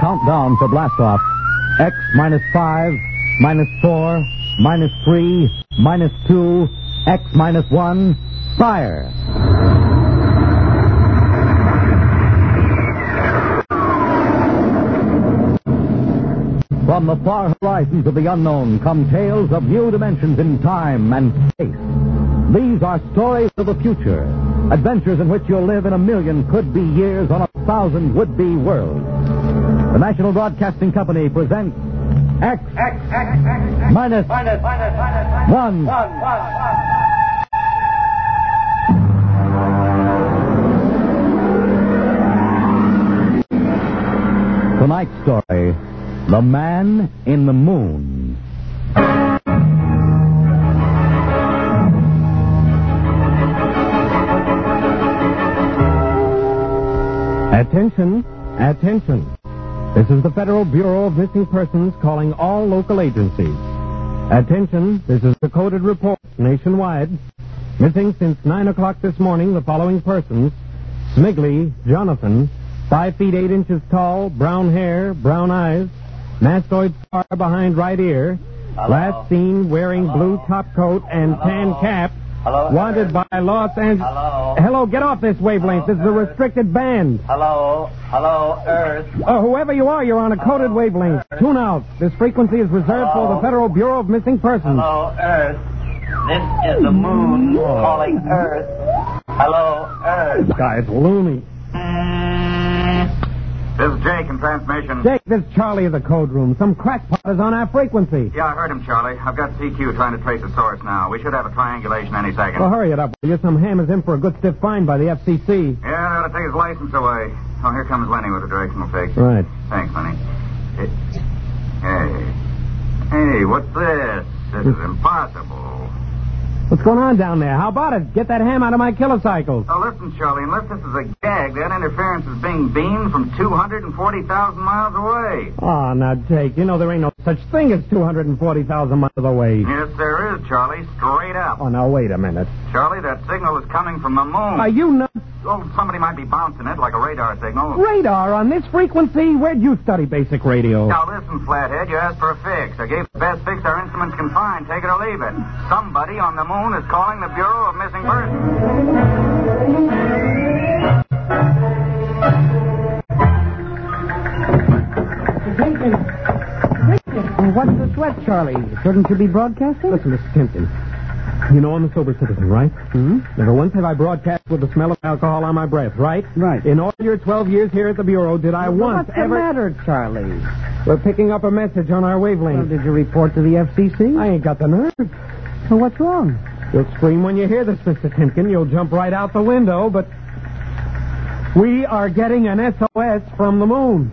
Countdown for blastoff. X minus 5, minus 4, minus 3, minus 2, X minus 1. Fire! From the far horizons of the unknown come tales of new dimensions in time and space. These are stories of the future, adventures in which you'll live in a million could-be years on a thousand would-be worlds. The National Broadcasting Company presents X, X, X, X, minus, minus, minus, minus, one. one, one, one. Tonight's story, The Man in the Moon. Attention, attention. This is the Federal Bureau of Missing Persons calling all local agencies. Attention, this is the coded report nationwide. Missing since 9 o'clock this morning the following persons. Smigley, Jonathan, 5 feet 8 inches tall, brown hair, brown eyes, mastoid scar behind right ear, Hello? last seen wearing blue top coat and tan cap, Hello, wanted Earth? by Los Angeles. Hello? Hello, get off this wavelength. This is a Earth? restricted band. Hello? Hello, Earth? Uh, whoever you are, you're on a coded wavelength. Tune out. This frequency is reserved for the Federal Bureau of Missing Persons. Hello, Earth? This is the moon calling Earth. Hello, Earth? This guy's loony. This is Jake in transmission. Jake, this is Charlie of the code room. Some crackpot is on our frequency. Yeah, I heard him, Charlie. I've got CQ trying to trace the source now. We should have a triangulation any second. Well, hurry it up. will you? some ham is in for a good stiff fine by the FCC. Yeah, they ought to take his license away. Oh, here comes Lenny with a directional fix. Right. Thanks, Lenny. Hey. Hey, what's this? This is impossible. What's going on down there? How about it? Get that ham out of my kilocycles. Oh, listen, Charlie, unless this is a gag, that interference is being beamed from 240,000 miles away. Oh, now, Jake, you know there ain't no such thing as 240,000 miles away. Yes, there is, Charlie. Straight up. Oh, now, wait a minute. Charlie, that signal is coming from the moon. Are you nuts? Oh, somebody might be bouncing it like a radar signal. Radar on this frequency? Where'd you study basic radio? Now listen, Flathead, you asked for a fix. I gave the best fix our instruments can find. Take it or leave it. Somebody on the moon is calling the Bureau of Missing Persons. What's the sweat, Charlie? Shouldn't you be broadcasting? Listen, Mr. Timkin. You know I'm a sober citizen, right? Hmm? Never once have I broadcast with the smell of alcohol on my breath, right? Right. In all your 12 years here at the Bureau, did I once What's ever... the matter, Charlie? We're picking up a message on our Well, wavelength. did you report to the FCC? I ain't got the nerve. Well, what's wrong? You'll scream when you hear this, Mr. Timkin. You'll jump right out the window, but... We are getting an SOS from the moon.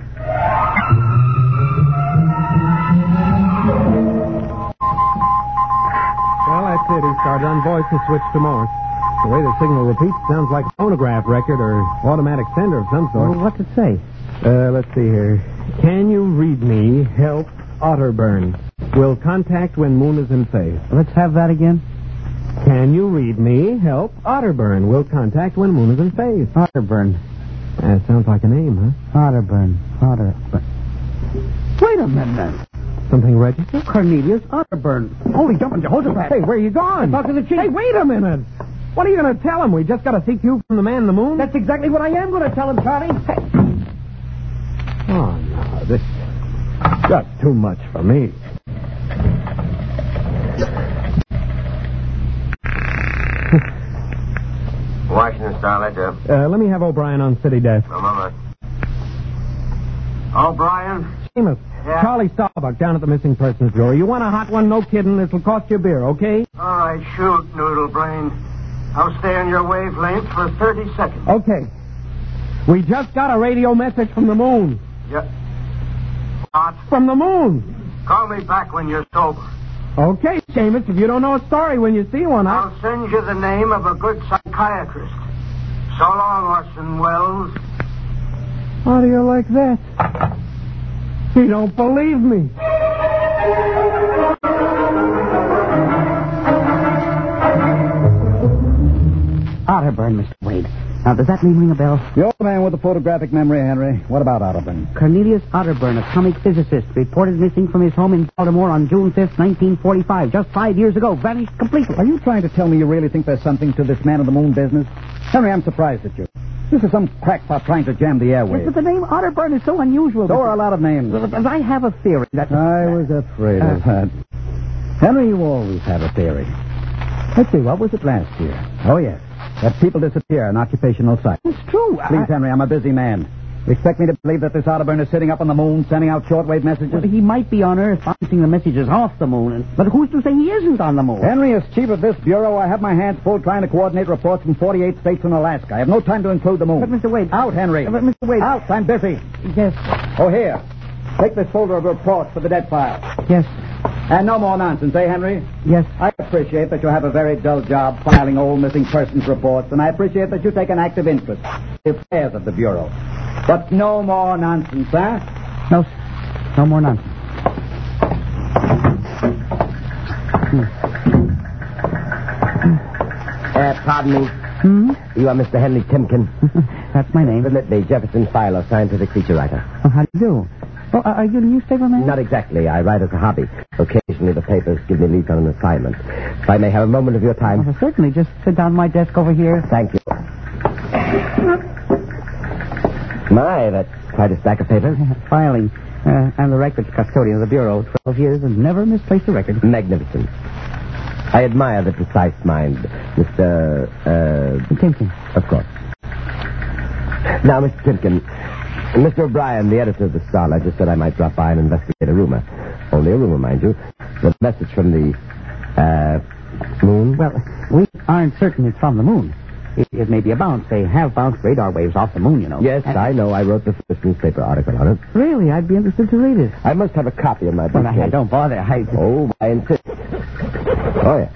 Well, that's it. He started on voice and switched to Morse. The way the signal repeats sounds like a phonograph record or automatic sender of some sort. Well, what's it say? Uh, let's see here. Can you read me? Help Otterburn. Will contact when moon is in phase. Let's have that again. Can you read me? Help Otterburn. Will contact when moon is in phase. Otterburn. That sounds like a name, huh? Otterburn. Otterburn. Wait a minute. Something registered? Cornelius Otterburn. Holy jumping Jehoshaphat. Hey, where are you going? Talk to the chief. Hey, wait a minute. What are you going to tell him? We just got to a CQ from the man in the moon? That's exactly what I am going to tell him, Charlie. Oh, no. This is just too much for me. Washington Starlight, Jeff. Uh, let me have O'Brien on city desk. A moment. O'Brien? Seamus, Yeah? Charlie Starbuck down at the missing persons bureau. You want a hot one? No kidding. This'll cost you a beer, okay? All right, shoot, Noodle Brain. I'll stay on your wavelength for 30 seconds. Okay. We just got a radio message from the moon. Yeah. What? From the moon. Call me back when you're sober. Okay, Seamus, if you don't know a story when you see one, I'll... I'll send you the name of a good psychiatrist. So long, Orson Welles. How do you like that? You don't believe me. Otterburn, Mr. Wade. Now, does that name ring a bell? The old man with the photographic memory, Henry. What about Otterburn? Cornelius Otterburn, a atomic physicist, reported missing from his home in Baltimore on June 5th, 1945. Just five years ago. Vanished completely. Are you trying to tell me you really think there's something to this man of the moon business? Henry, I'm surprised at you. This is some crackpot trying to jam the Yes, airwaves. but the name Otterburn is so unusual. So are a lot of names. I have a theory that... I was afraid Uh, of that. Henry, you always have a theory. Let's see, what was it last year? Oh, yes. That people disappear in occupational sites. It's true. I- Please, Henry, I'm a busy man. You expect me to believe that this Otterburn is sitting up on the moon sending out shortwave messages? Well, he might be on Earth bouncing the messages off the moon, but who's to say he isn't on the moon? Henry, as chief of this bureau, I have my hands full trying to coordinate reports from 48 states and Alaska. I have no time to include the moon. But, Mr. Wade... Out, Henry. But, Mr. Wade... Out, I'm busy. Yes, Oh, here. Take this folder of reports for the dead file. yes, And no more nonsense, eh, Henry? yes. I appreciate that you have a very dull job filing old missing persons reports, and I appreciate that you take an active interest in the affairs of the Bureau. But no more nonsense, eh? No, no more nonsense. Uh, pardon me. Hmm? You are Mr. Henry Timkin. That's my name. Permit me, Jefferson Philo, scientific feature writer. Oh, how do you do? Oh, are are you a newspaper man? Not exactly. I write as a hobby. Occasionally the papers give me leave on an assignment. If I may have a moment of your time. well, certainly. Just sit down at my desk over here. Thank you. My, that's quite a stack of papers. Filing. Uh, I'm the records custodian of the Bureau. Twelve years and never misplaced a record. Magnificent. I admire the precise mind, Mr. Uh, Thinking. of course. Now, Mr. Timkin, Mr. O'Brien, the editor of the Starlight, just said I might drop by and investigate a rumor. Only a rumor, mind you. The message from the, uh, moon. Well, we aren't certain it's from the moon. It, it may be a bounce. They have bounced radar waves off the moon, you know. Yes, And- I know. I wrote the first newspaper article on it. Really, I'd be interested to read it. I must have a copy of my Well, book. I, I don't bother. I, Oh, I insist. Oh, yes.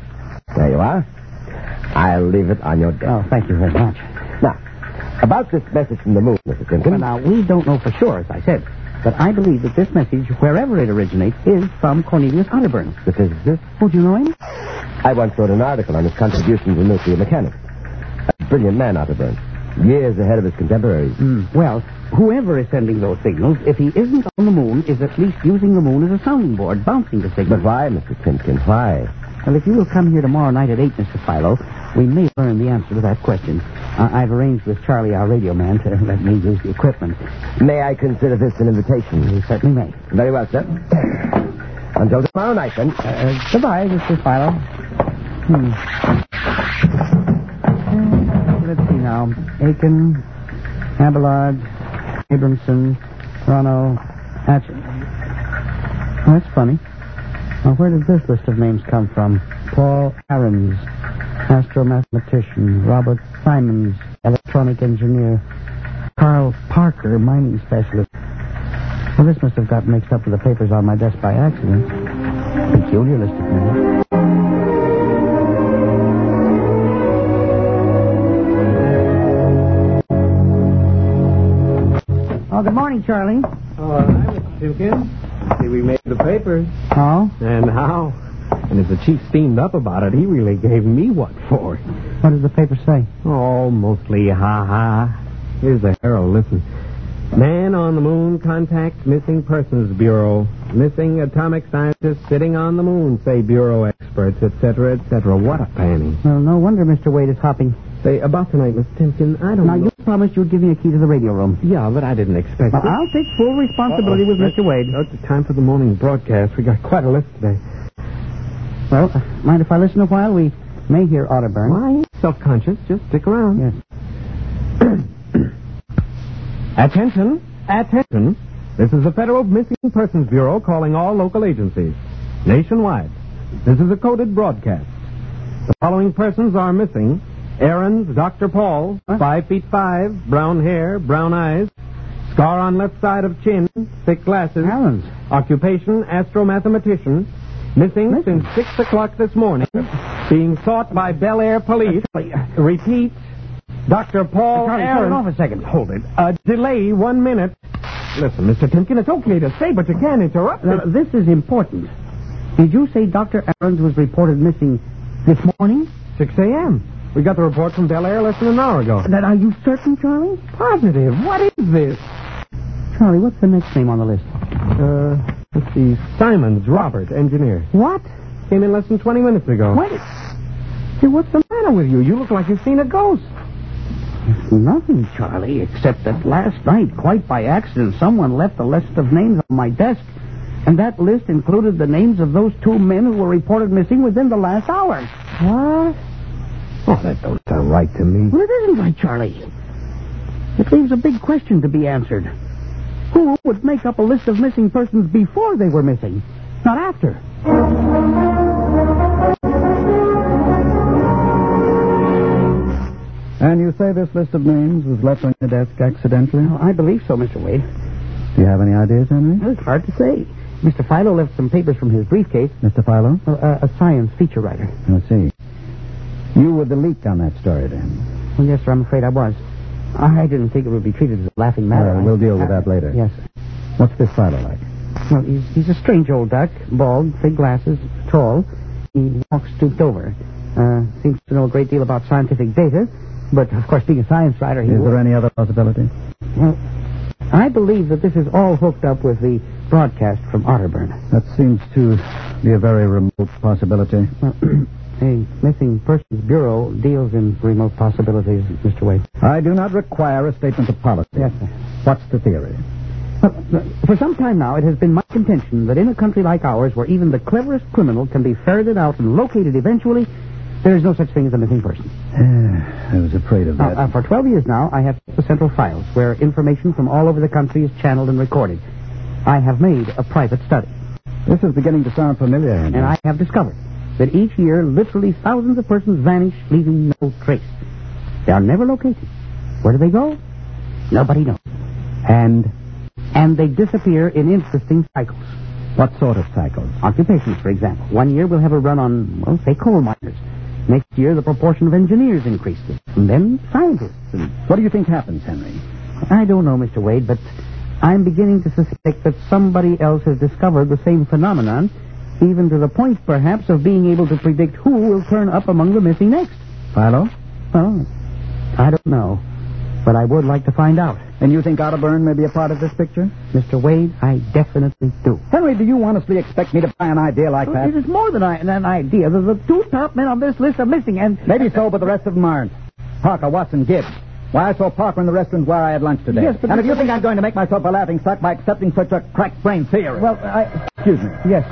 There you are. I'll leave it on your desk. Oh, thank you very much. Now, about this message from the moon, Mr. Timkin. Well, now, we don't know for sure, as I said. But I believe that this message, wherever it originates, is from Cornelius Otterburn. The physicist. Oh, do you know him? I once wrote an article on his contributions to nuclear mechanics. A brilliant man, Otterburn. Years ahead of his contemporaries. Hmm. Well, whoever is sending those signals, if he isn't on the moon, is at least using the moon as a sounding board, bouncing the signals. But why, Mr. Timkin? Why? Well, if you will come here tomorrow night at 8, Mr. Philo, we may learn the answer to that question. Uh, I've arranged with Charlie, our radio man, to let me use the equipment. May I consider this an invitation? You certainly may. Very well, sir. Until tomorrow night, then. Uh, goodbye, Mr. Philo. Hmm. Uh, let's see now. Aiken, Abelard, Abramson, Rono, Hatch. Oh, that's funny. Now, where did this list of names come from? Paul Ahrens, astromathematician. Robert Simons, electronic engineer. Carl Parker, mining specialist. Well, this must have got mixed up with the papers on my desk by accident. Peculiar list of names. Oh, good morning, Charlie. All right, Mr. Timkin. See, we made the papers. Oh? And how? And as the chief steamed up about it, he really gave me what for. What does the paper say? Oh, mostly ha-ha. Here's the Herald. Listen. Man on the moon contacts Missing Persons Bureau. Missing atomic scientist sitting on the moon, say Bureau experts, etc., etc. What a panning. Well, no wonder Mr. Wade is hopping. Say, about tonight, Mr. Timkin, I don't know. Now, know. you promised you'd give me a key to the radio room. Yeah, but I didn't expect Well, it. I'll take full responsibility with Mr. Wade. Oh, it's time for the morning broadcast. We got quite a list today. Well, uh, mind if I listen a while? We may hear Otterburn. Why? Self-conscious. Just stick around. Yes. Attention, attention. This is the Federal Missing Persons Bureau calling all local agencies. Nationwide. This is a coded broadcast. The following persons are missing. Ahrens Dr. Paul, five feet five, brown hair, brown eyes, scar on left side of chin, thick glasses. Alan's. Occupation, astromathematician. Missing since six o'clock this morning. Being sought by Bel Air police. Repeat, Dr. Paul Charlie, Aaron. turn it off a second. Hold it. A delay, one minute. Listen, Mr. Timkin, it's okay to say, but you can't interrupt Now, this is important. Did you say Dr. Ahrens was reported missing this morning? 6 a.m. We got the report from Bel Air less than an hour ago. Then are you certain, Charlie? Positive. What is this? Charlie, what's the next name on the list? Uh, let's see. Simons, Robert, engineer. What? Came in less than 20 minutes ago. What? Hey, what's the matter with you? You look like you've seen a ghost. Nothing, Charlie, except that last night, quite by accident, someone left a list of names on my desk. And that list included the names of those two men who were reported missing within the last hour. What? Oh, that don't sound right to me. Well, it isn't right, Charlie. It leaves a big question to be answered. Who would make up a list of missing persons before they were missing, not after? And you say this list of names was left on your desk accidentally? I believe so, Mr. Wade. Do you have any ideas, Henry? Well, it's hard to say. Mr. Philo left some papers from his briefcase. Mr. Philo? Uh, a science feature writer. Let's see. You were the leak on that story, then. Well, yes, sir, I'm afraid I was. I didn't think it would be treated as a laughing matter. We'll deal with that later. Yes. What's this Philo like? Well, he's, he's a strange old duck, bald, thick glasses, tall. He walks stooped over. Uh, seems to know a great deal about scientific data, but of course, being a science writer, he. Is there any other possibility? Well, I believe that this is all hooked up with the broadcast from Otterburn. That seems to be a very remote possibility. Well, the Missing Persons Bureau deals in remote possibilities, Mr. Wade. I do not require a statement of policy. Yes, sir. What's the theory? Well, For some time now, it has been my contention that in a country like ours, where even the cleverest criminal can be ferreted out and located eventually, there is no such thing as a missing person. I was afraid of Now, that. uh, for 12 years now, I have the central files where information from all over the country is channeled and recorded. I have made a private study, this is beginning to sound familiar, and I have discovered that each year literally thousands of persons vanish, leaving no trace. They are never located. Where do they go? Nobody knows. And And they disappear in interesting cycles. what sort of cycles? Occupations, for example. One year we'll have a run on, well, say, coal miners. Next year the proportion of engineers increases. And then scientists. And What do you think happens, Henry? I don't know, Mr. Wade, but I'm beginning to suspect that somebody else has discovered the same phenomenon, even to the point, perhaps, of being able to predict who will turn up among the missing next. Philo? Well, I don't know, but I would like to find out. And you think Otterburn may be a part of this picture? Mr. Wade, I definitely do. Henry, do you honestly expect me to buy an idea like that? It is more than, I, than an idea. The, the two top men on this list are missing, and... Maybe so, but the rest of them aren't. Parker, Watson, Gibbs. Why, I saw Parker in the restaurant where I had lunch today. Yes, but- And if you think I'm going to make myself a laughing stock by accepting such a crack-brained theory... Well, I... Excuse me. Yes.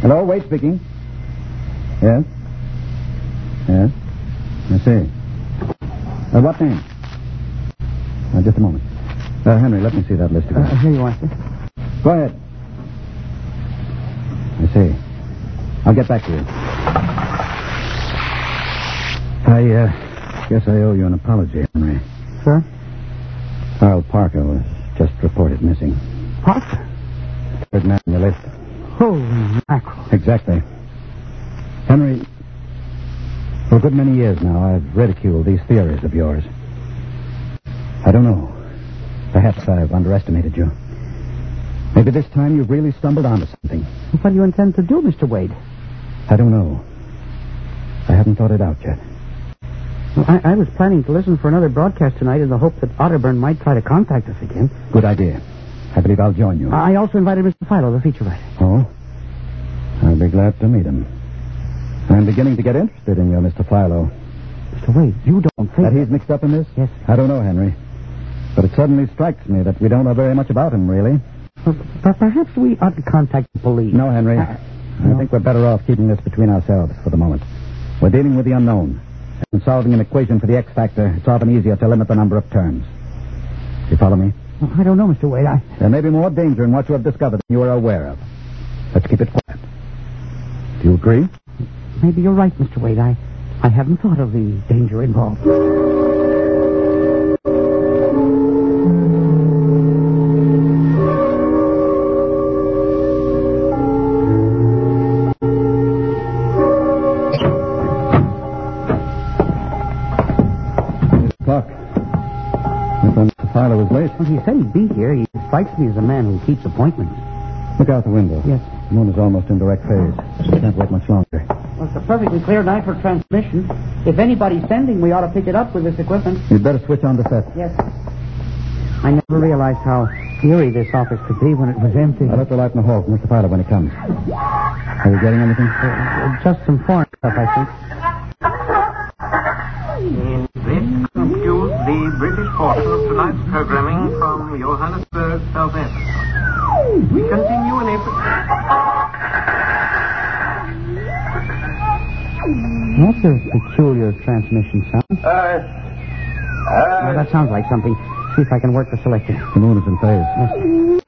Hello, Wade speaking. Yes? Yes? I see. Uh, what name? Uh, just a moment. Uh, Henry, let me see that list Uh, again. here you are, sir. Go ahead. I see. I'll get back to you. I, uh, guess I owe you an apology, Henry. Sir? Carl Parker was just reported missing. Parker. Third man on the list. Holy mackerel. Exactly. Henry, for a good many years now, I've ridiculed these theories of yours. I don't know. Perhaps I've underestimated you. Maybe this time you've really stumbled onto something. What do you intend to do, Mr. Wade? I don't know. I haven't thought it out yet. Well, I, I was planning to listen for another broadcast tonight in the hope that Otterburn might try to contact us again. Good idea. I believe I'll join you. I also invited Mr. Philo, the feature writer. Oh? I'll be glad to meet him. I'm beginning to get interested in you, Mr. Philo. Mr. Wade, you don't think That he's mixed up in this? Yes. I don't know, Henry. But it suddenly strikes me that we don't know very much about him, really. Well, per- perhaps we ought to contact the police. No, Henry. Uh, I think we're better off keeping this between ourselves for the moment. We're dealing with the unknown. And solving an equation for the X factor, it's often easier to limit the number of turns. You follow me? Well, I don't know, Mr. Wade. I... There may be more danger in what you have discovered than you are aware of. Let's keep it quiet. Do you agree? Maybe you're right, Mr. Wade. I, I haven't thought of the danger involved. O'clock. I thought Mr. Philo was late. Well, he said he'd be here. He strikes me as a man who keeps appointments. Look out the window. Yes. The moon is almost in direct phase. We can't wait much longer. Well, it's a perfectly clear night for transmission. If anybody's sending, we ought to pick it up with this equipment. You'd better switch on the set. Yes. I never realized how eerie this office could be when it was empty. I'll let the light in the hall for Mr. Philo when he comes. Are you getting anything? Uh, just some foreign stuff, I think. portion of tonight's programming from Johannesburg, South Africa. We continue in April. That's a peculiar transmission sound. Earth. Now, that sounds like something. See if I can work the selector. The moon is in phase.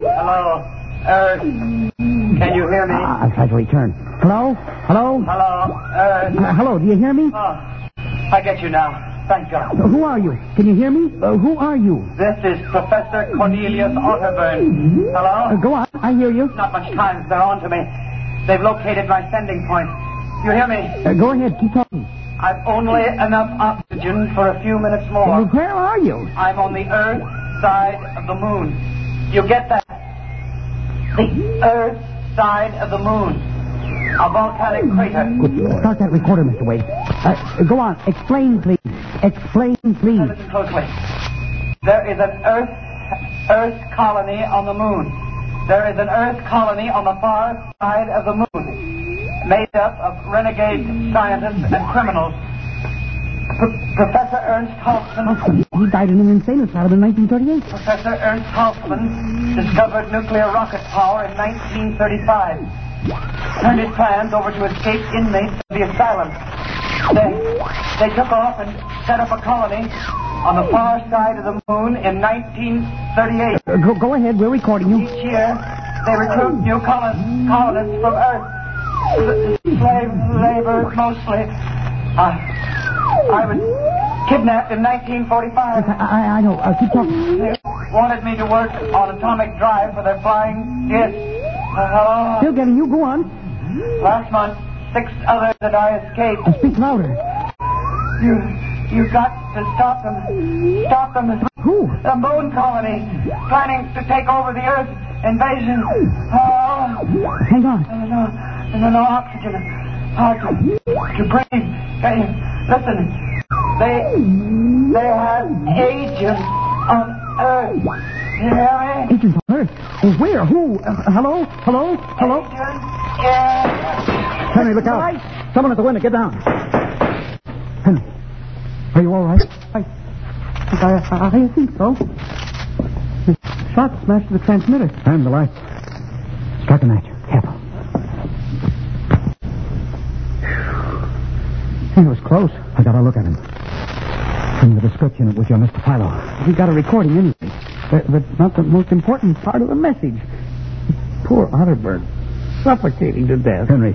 Hello. Earth. Can you hear me? Ah, I'll try to return. Hello? Hello? Hello. Earth. Uh, hello, do you hear me? Oh, I get you now. Thank God. Uh, who are you? Can you hear me? Uh, who are you? This is Professor Cornelius Otterburn. Uh, Hello? go on. I hear you. Not much time. They're on to me. They've located my sending point. You hear me? Uh, go ahead. Keep talking. I've only enough oxygen for a few minutes Uh, more. where are you? I'm on the Earth side of the moon. You get that? The Earth side of the moon. A volcanic crater. Good. Start that recorder, Mr. Wade. Uh, go on. Explain, please. Explain, please. Listen closely. There is an Earth Earth colony on the moon. There is an Earth colony on the far side of the moon, made up of renegade scientists and criminals. P- Professor Ernst Hauptmann, He died in an insane asylum in 1938. Professor Ernst Hauptmann discovered nuclear rocket power in 1935. Turned his plans over to escape inmates of the asylum. They, they took off and set up a colony on the far side of the moon in 1938. Uh, go, go ahead. We're recording you. Each year, they recruit new colon- colonists from Earth. Slave labor, mostly. Uh, I was kidnapped in 1945. I, I, I know. Uh, keep talking. They wanted me to work on atomic drive for their flying disc. Uh, hello? Still getting you. Go on. Last month, six others that I escaped. Speak louder. You, you got to stop them. Stop them. Who? The moon colony, planning to take over the Earth invasion. Oh, Hang on. no, and no oxygen. Hard to, to breathe. You, listen, they, they have agents on Earth. You hear me? Agents on Earth. Where? Who? Uh, hello? Hello? Hello? Agents? Henry, look out. Right. Someone at the window. Get down. Henry, are you all right? I, I, I think so. The shot smashed the transmitter. And the lights. Strike a match. Careful. It was close. I got a look at him. From the description, it was your Mr. Philo. We got a recording anyway. But, but not the most important part of the message. Poor Otterburn. Suffocating to death. Henry,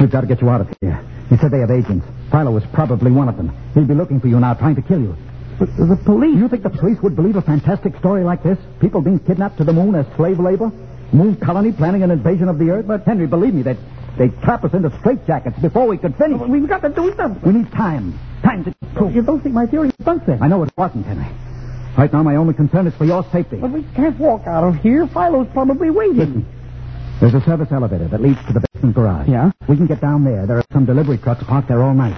we've got to get you out of here. You said they have agents. Philo was probably one of them. He'll be looking for you now, trying to kill you. But the police. You think the police would believe a fantastic story like this? People being kidnapped to the moon as slave labor? Moon colony planning an invasion of the Earth? But, Henry, believe me, they'd, they'd trap us into straitjackets before we could finish. We've got to do something. We need time. Time to prove. You don't think my theory is nonsense? I know it wasn't, Henry. Right now, my only concern is for your safety. But we can't walk out of here. Philo's probably waiting. There's a service elevator that leads to the basement garage. Yeah? We can get down there. There are some delivery trucks parked there all night.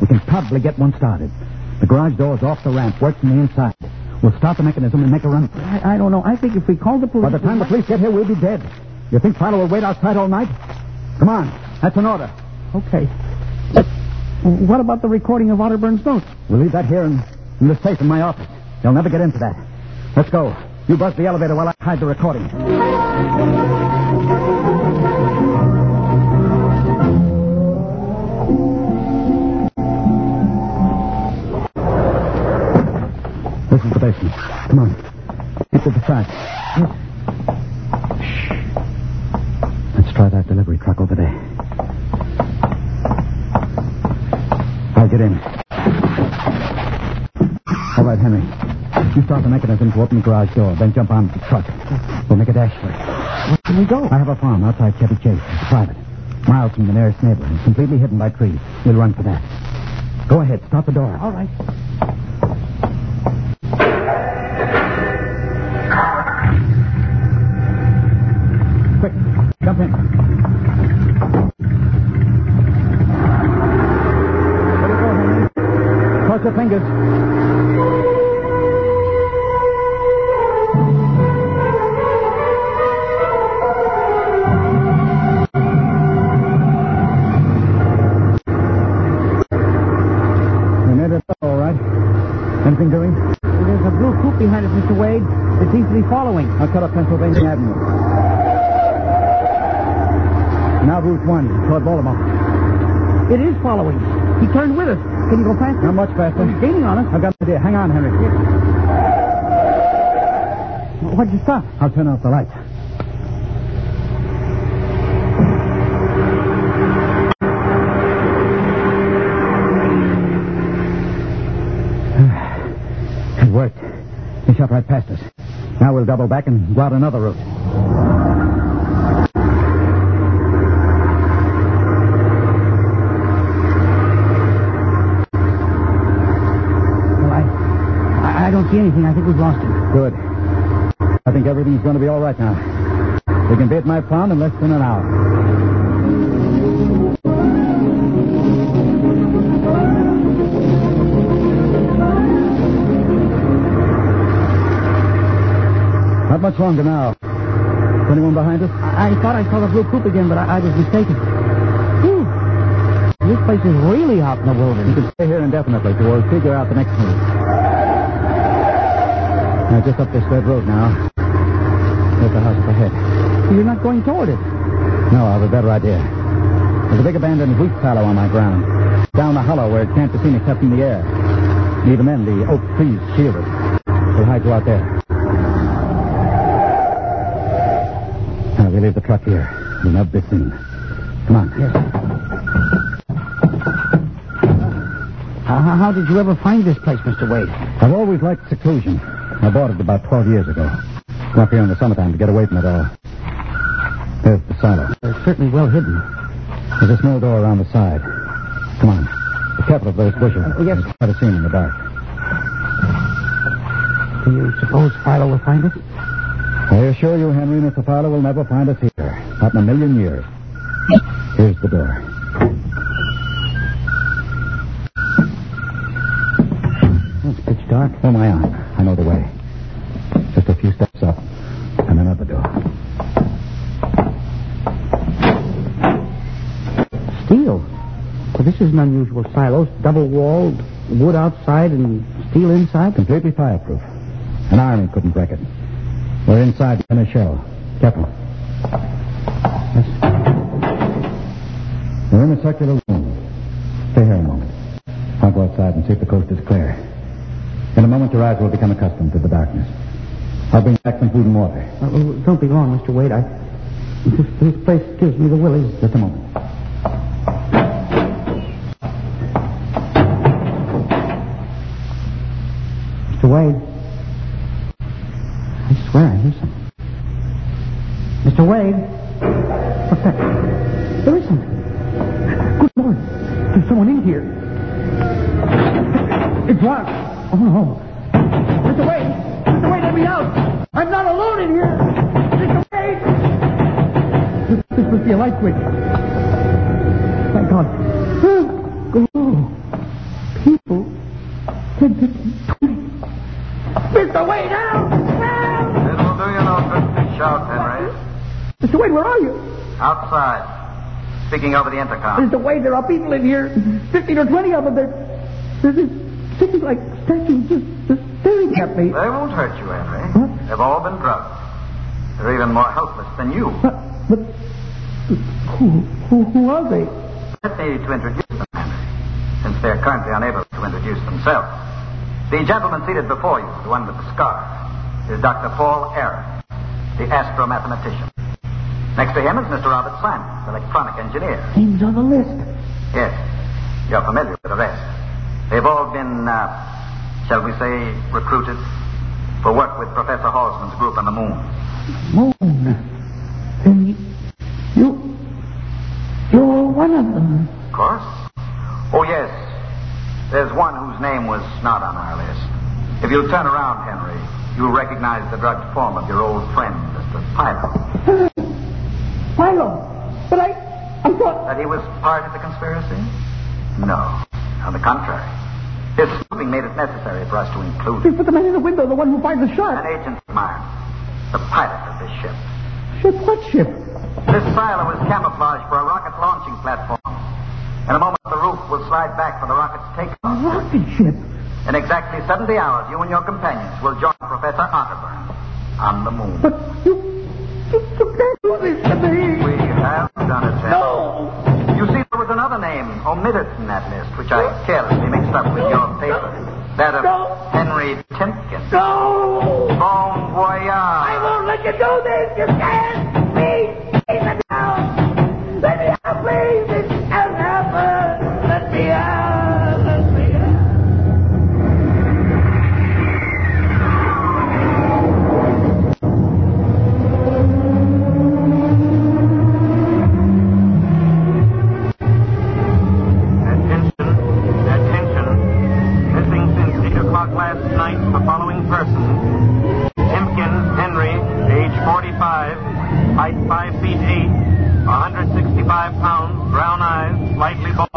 We can probably get one started. The garage door is off the ramp, works from the inside. We'll start the mechanism and make a run. I, I don't know. I think if we call the police... By the time the police get here, we'll be dead. You think Philo will wait outside all night? Come on. That's an order. Okay. But what about the recording of Otterburn's notes? We'll leave that here in, in the safe in my office. They'll never get into that. Let's go. You buzz the elevator while I hide the recording. Come on. Get to the side. Shh. Let's try that delivery truck over there. I'll get in. All right, Henry. You start the mechanism to open the garage door, then jump on the truck. We'll make a dash for it. Where can we go? I have a farm outside Chevy Chase. It's private. Miles from the nearest neighbor and completely hidden by trees. We'll run for that. Go ahead. Start the door. All right. jump in. Cross your fingers. Following. He turned with us. Can you go faster? Not much faster. He's gaining on us. I've got an idea. Hang on, Henry. Why'd you stop? I'll turn off the lights. It worked. He shot right past us. Now we'll double back and go out another route. Well, I, I, I don't see anything. I think we've lost him. Good. I think everything's going to be all right now. We can be at my pond in less than an hour. Not much longer now. Is anyone behind us? I, I thought I saw the blue coupe again, but I, I was mistaken. Whew. This place is really out in the wilderness. You can stay here indefinitely till we'll figure out the next move. Now, just up this red road now. There's the house up ahead. You're not going toward it. No, I have a better idea. There's a big abandoned wheat fallow on my ground. Down the hollow where it can't be seen except in the air. And even then, the oak trees shield it. We'll hide you out there. Now, we leave the truck here. We'll not be seen. Come on. Yes. How- how did you ever find this place, Mr. Wade? I've always liked seclusion. I bought it about 12 years ago. Come up here in the summertime to get away from it all. There's the silo. It's certainly well hidden. There's a small door around the side. Come on. Be careful of those bushes. Uh, yes. It's to see 'em in the dark. Do you suppose Philo will find us? I assure you, Henry, Mr. Fowler will never find us here. Not in a million years. Here's the door. It's pitch dark. Oh, my aunt. I know the way. Just a few steps up. And another door. Steel. Well, this is an unusual silo. Double walled, wood outside and steel inside. Completely fireproof. An army couldn't wreck it. We're inside in a shell. Careful. Yes. We're in a circular room. Stay here a moment. I'll go outside and see if the coast is clear. In a moment, your eyes will become accustomed to the darkness. I'll bring back some food and water. Uh, uh, don't be long, Mr. Wade. I, this, this place gives me the willies. Just a moment. Someone in here. It's locked. Oh, no. Mr. Wade. Mr. Wade, let me out. I'm not alone in here. Mr. Wade. This, this must be a light switch. Thank God. Oh. People. Ten, fifteen, twenty. Mr. Wade, help! Help! It will do you no good to shout, Henry. Mr. Wade, where are you? Outside. Speaking over the intercom. Mr. Wade, there are people in here. Fifteen or twenty of them. They're, they're just sitting like statues, just, just staring at me. They won't hurt you, Henry. What? They've all been drugged. They're even more helpless than you. But, but who, who, who are they? Let me to introduce them, Henry, since they're currently unable to introduce themselves. The gentleman seated before you, the one with the scarf, is Dr. Paul Aaron, the astromathematician. Next to him is Mr. Robert Simon, the electronic engineer. Names on the list. Yes, you're familiar with the rest. They've all been, uh, shall we say, recruited for work with Professor Halsman's group on the moon. Moon. Then you, you, you're one of them. Of course. Oh, yes. There's one whose name was not on our list. If you'll turn around, Henry, you'll recognize the drugged form of your old friend, Mr. Philo. Philo. But I, I thought. That he was part of the conspiracy? No. On the contrary. His something made it necessary for us to include But the man in the window, the one who fired the shot. an agent of mine, the pilot of this ship. Ship, what ship? This silo is camouflaged for a rocket launching platform. In a moment, the roof will slide back for the rocket to take A rocket ship. In exactly 70 hours, you and your companions will join Professor Otterburn on the moon. But you, you, you can't do this to me. We have done it, Ted. No. You see, there was another name omitted from that list, which I carelessly mixed up with your paper. That of No. Henry Timkin. No. Bon voyage. I won't let you do this. You last night, the following persons. Timpkins Henry, age 45, height 5 feet 8, 165 pounds, brown eyes, slightly balding.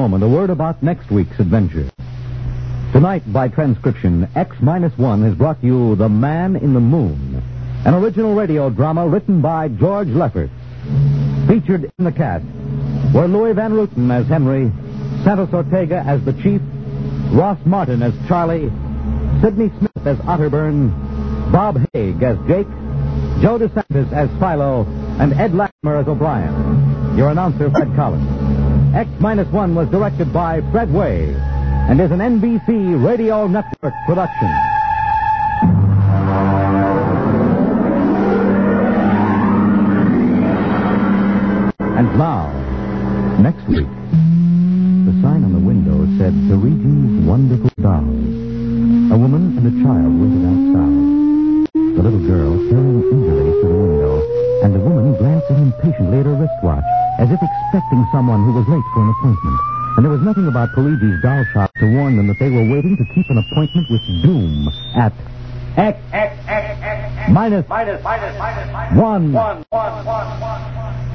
Moment, a word about next week's adventure. Tonight, by transcription, X minus one has brought you The Man in the Moon, an original radio drama written by George Leffert. Featured in the cast were Luis Van Rooten as Henry, Santos Ortega as the Chief, Ross Martin as Charlie, Sidney Smith as Otterburn, Bob Hague as Jake, Joe DeSantis as Philo, and Ed Latimer as O'Brien. Your announcer, Fred Collins. X minus one was directed by Fred Weihe and is an NBC Radio Network production. And now, next week, the sign on the window said Perigi's Wonderful Dolls. A woman and a child waited outside. The little girl staring eagerly through the window, and the woman glancing impatiently at her wristwatch, as if expecting someone who was late for an appointment. And there was nothing about Perigi's doll shop to warn them that they were waiting to keep an appointment with Doom at X, X, X, X, X minus, minus, minus, minus, minus, one. one, one, one, one.